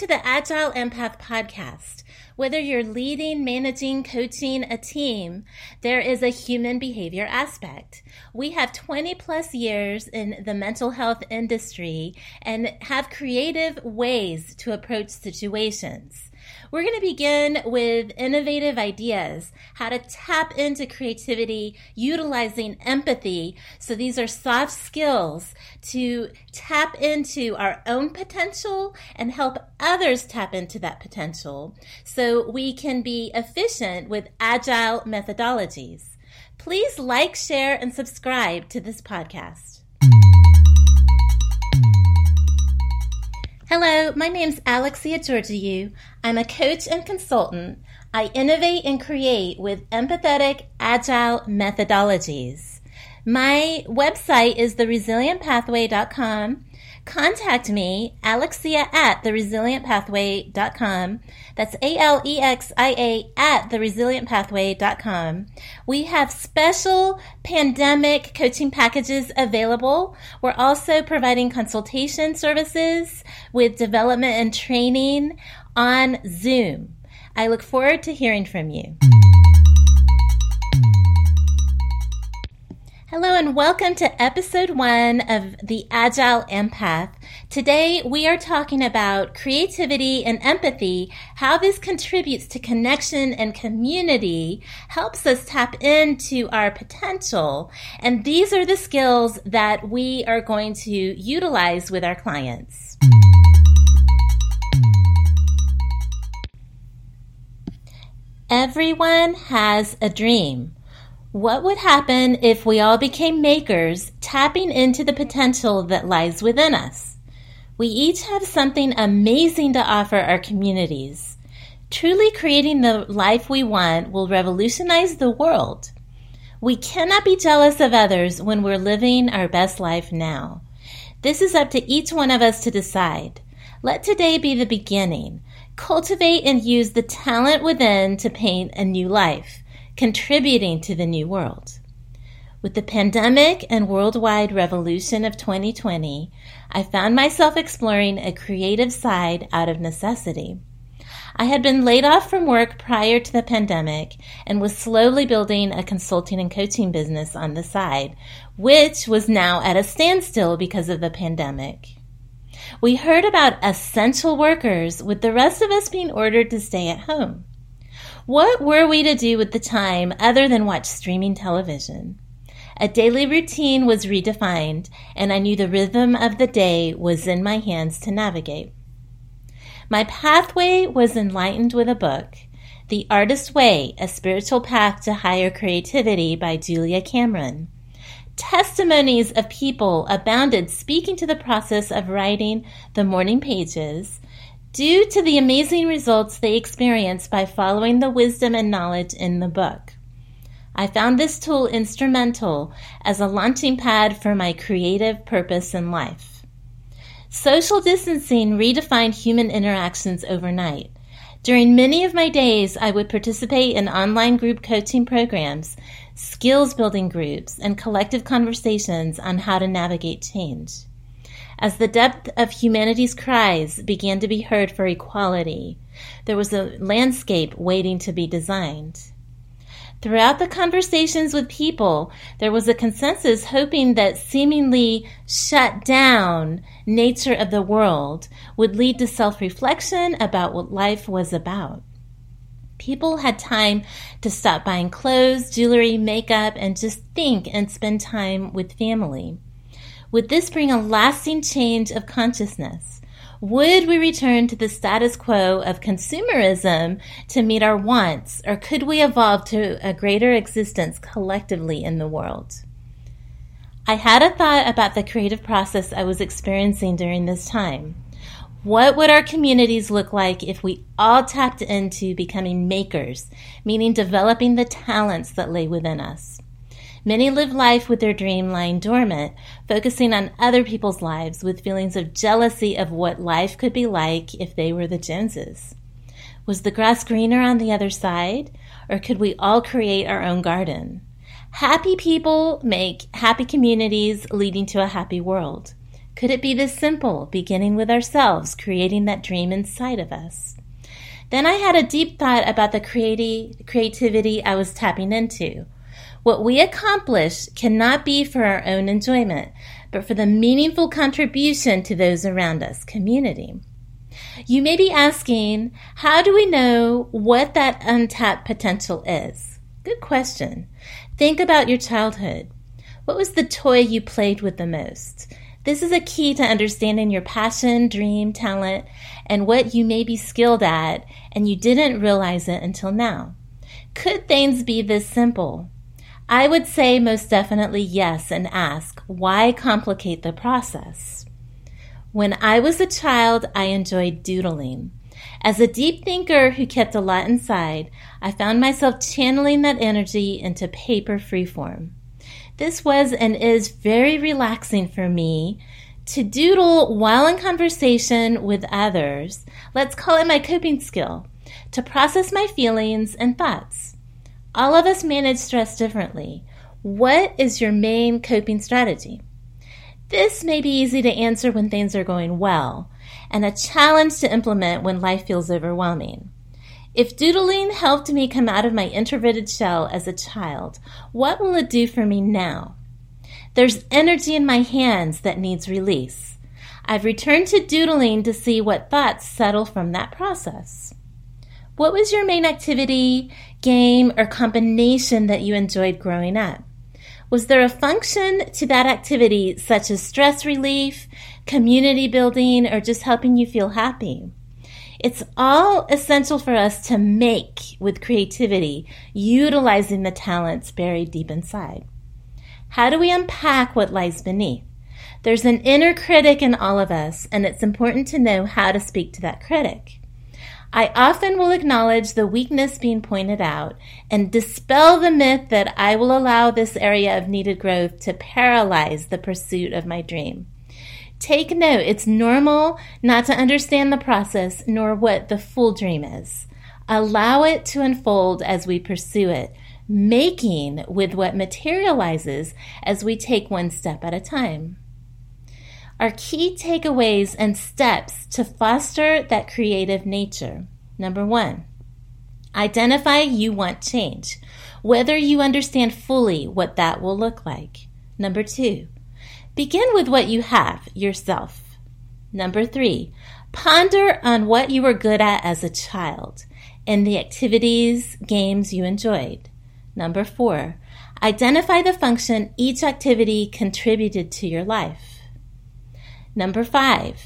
To the AgilEmpath Podcast. Whether you're leading, managing, coaching a team, there is a human behavior aspect. We have 20 plus years in the mental health industry and have creative ways to approach situations. We're going to begin with innovative ideas, how to tap into creativity, utilizing empathy. So these are soft skills to tap into our own potential and help others tap into that potential so we can be efficient with agile methodologies. Please like, share, and subscribe to this podcast. Hello, my name's Alexia Georgiou. I'm a coach and consultant. I innovate and create with empathetic, agile methodologies. My website is theresilientpathway.com contact me, Alexia at theresilientpathway.com. That's A L E X I A at theresilientpathway.com. We have special pandemic coaching packages available. We're also providing consultation services with development and training on Zoom. I look forward to hearing from you. Hello and welcome to episode one of the AgilEmpath. Today we are talking about creativity and empathy, how this contributes to connection and community, helps us tap into our potential, and these are the skills that we are going to utilize with our clients. Everyone has a dream. What would happen if we all became makers, tapping into the potential that lies within us? We each have something amazing to offer our communities. Truly creating the life we want will revolutionize the world. We cannot be jealous of others when we're living our best life now. This is up to each one of us to decide. Let today be the beginning. Cultivate and use the talent within to paint a new life contributing to the new world. With the pandemic and worldwide revolution of 2020, I found myself exploring a creative side out of necessity. I had been laid off from work prior to the pandemic and was slowly building a consulting and coaching business on the side, which was now at a standstill because of the pandemic. We heard about essential workers, with the rest of us being ordered to stay at home. What were we to do with the time other than watch streaming television? A daily routine was redefined, and I knew the rhythm of the day was in my hands to navigate. My pathway was enlightened with a book, The Artist's Way A Spiritual Path to Higher Creativity by Julia Cameron. Testimonies of people abounded speaking to the process of writing the morning pages due to the amazing results they experienced by following the wisdom and knowledge in the book. I found this tool instrumental as a launching pad for my creative purpose in life. Social distancing redefined human interactions overnight. During many of my days, I would participate in online group coaching programs, skills building groups, and collective conversations on how to navigate change as the depth of humanity's cries began to be heard for equality, there was a landscape waiting to be designed. Throughout the conversations with people, there was a consensus hoping that seemingly shut down nature of the world would lead to self reflection about what life was about. People had time to stop buying clothes, jewelry, makeup, and just think and spend time with family. Would this bring a lasting change of consciousness? Would we return to the status quo of consumerism to meet our wants, or could we evolve to a greater existence collectively in the world? I had a thought about the creative process I was experiencing during this time. What would our communities look like if we all tapped into becoming makers, meaning developing the talents that lay within us? Many live life with their dream lying dormant, focusing on other people's lives with feelings of jealousy of what life could be like if they were the Joneses. Was the grass greener on the other side, or could we all create our own garden? Happy people make happy communities leading to a happy world. Could it be this simple, beginning with ourselves, creating that dream inside of us? Then I had a deep thought about the creati- creativity I was tapping into. What we accomplish cannot be for our own enjoyment, but for the meaningful contribution to those around us, community. You may be asking, how do we know what that untapped potential is? Good question. Think about your childhood. What was the toy you played with the most? This is a key to understanding your passion, dream, talent, and what you may be skilled at, and you didn't realize it until now. Could things be this simple? I would say most definitely yes and ask, why complicate the process? When I was a child, I enjoyed doodling. As a deep thinker who kept a lot inside, I found myself channeling that energy into paper freeform. This was and is very relaxing for me to doodle while in conversation with others. Let's call it my coping skill to process my feelings and thoughts. All of us manage stress differently. What is your main coping strategy? This may be easy to answer when things are going well, and a challenge to implement when life feels overwhelming. If doodling helped me come out of my introverted shell as a child, what will it do for me now? There's energy in my hands that needs release. I've returned to doodling to see what thoughts settle from that process. What was your main activity, game, or combination that you enjoyed growing up? Was there a function to that activity such as stress relief, community building, or just helping you feel happy? It's all essential for us to make with creativity, utilizing the talents buried deep inside. How do we unpack what lies beneath? There's an inner critic in all of us, and it's important to know how to speak to that critic. I often will acknowledge the weakness being pointed out and dispel the myth that I will allow this area of needed growth to paralyze the pursuit of my dream. Take note, it's normal not to understand the process nor what the full dream is. Allow it to unfold as we pursue it, making with what materializes as we take one step at a time. Our key takeaways and steps to foster that creative nature. Number one, identify you want change, whether you understand fully what that will look like. Number two, Begin with what you have yourself. Number three, ponder on what you were good at as a child and the activities, games you enjoyed. Number four, identify the function each activity contributed to your life. Number five,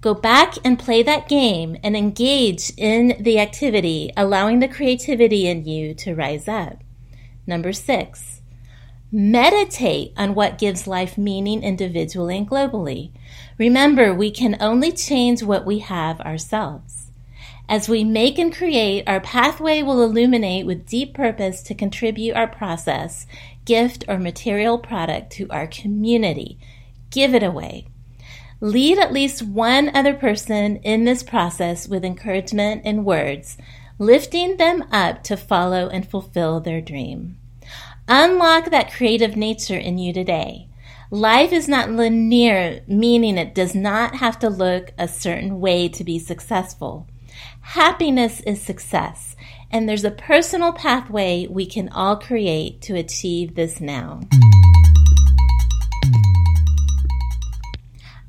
go back and play that game and engage in the activity, allowing the creativity in you to rise up. Number six, Meditate on what gives life meaning individually and globally. Remember, we can only change what we have ourselves. As we make and create, our pathway will illuminate with deep purpose to contribute our process, gift, or material product to our community. Give it away. Lead at least one other person in this process with encouragement and words, lifting them up to follow and fulfill their dream. Unlock that creative nature in you today. Life is not linear, meaning it does not have to look a certain way to be successful. Happiness is success, and there's a personal pathway we can all create to achieve this now.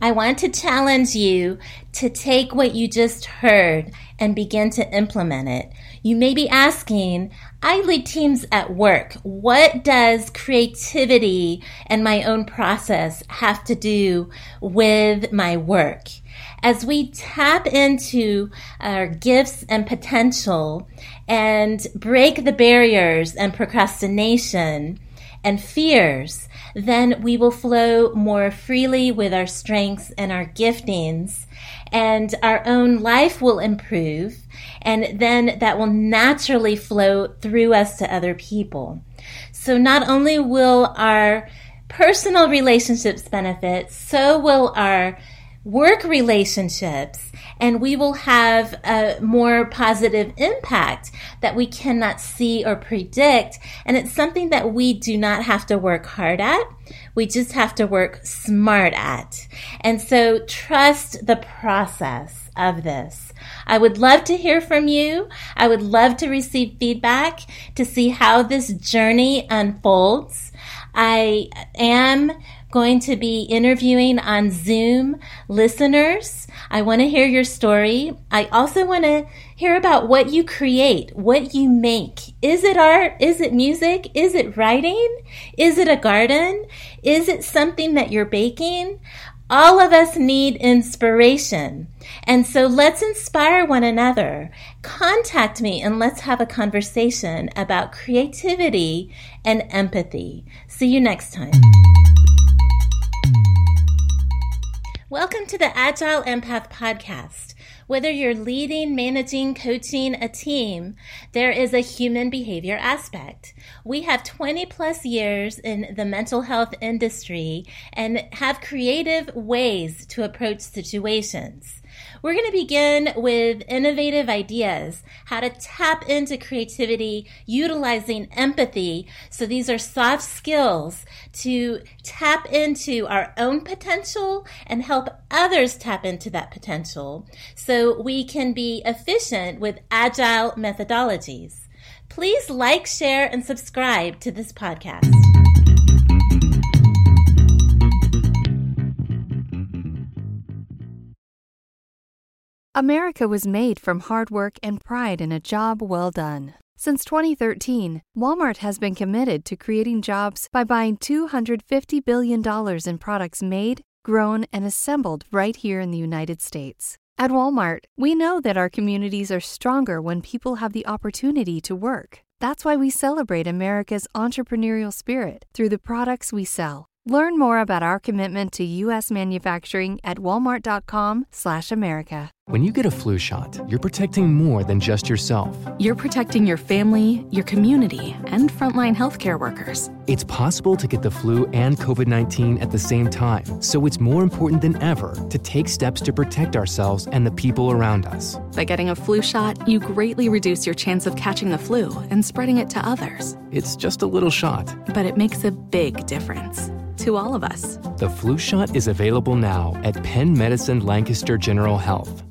I want to challenge you to take what you just heard and begin to implement it. You may be asking, I lead teams at work. What does creativity and my own process have to do with my work? As we tap into our gifts and potential and break the barriers and procrastination, and fears, then we will flow more freely with our strengths and our giftings and our own life will improve. And then that will naturally flow through us to other people. So not only will our personal relationships benefit, so will our work relationships and we will have a more positive impact that we cannot see or predict. And it's something that we do not have to work hard at. We just have to work smart at. And so trust the process of this. I would love to hear from you. I would love to receive feedback to see how this journey unfolds. I am going to be interviewing on Zoom listeners. I want to hear your story. I also want to hear about what you create, what you make. Is it art? Is it music? Is it writing? Is it a garden? Is it something that you're baking? All of us need inspiration. And so let's inspire one another. Contact me and let's have a conversation about creativity and empathy. See you next time. Welcome to the AgilEmpath Podcast. Whether you're leading, managing, coaching a team, there is a human behavior aspect. We have 20 plus years in the mental health industry and have creative ways to approach situations. We're going to begin with innovative ideas, how to tap into creativity utilizing empathy. So these are soft skills to tap into our own potential and help others tap into that potential so we can be efficient with agile methodologies. Please like, share, and subscribe to this podcast. America was made from hard work and pride in a job well done. Since 2013, Walmart has been committed to creating jobs by buying $250 billion in products made, grown, and assembled right here in the United States. At Walmart, we know that our communities are stronger when people have the opportunity to work. That's why we celebrate America's entrepreneurial spirit through the products we sell. Learn more about our commitment to U.S. manufacturing at walmart.com/america. When you get a flu shot, you're protecting more than just yourself. You're protecting your family, your community, and frontline healthcare workers. It's possible to get the flu and COVID-19 at the same time, so it's more important than ever to take steps to protect ourselves and the people around us. By getting a flu shot, you greatly reduce your chance of catching the flu and spreading it to others. It's just a little shot, but it makes a big difference to all of us. The flu shot is available now at Penn Medicine Lancaster General Health.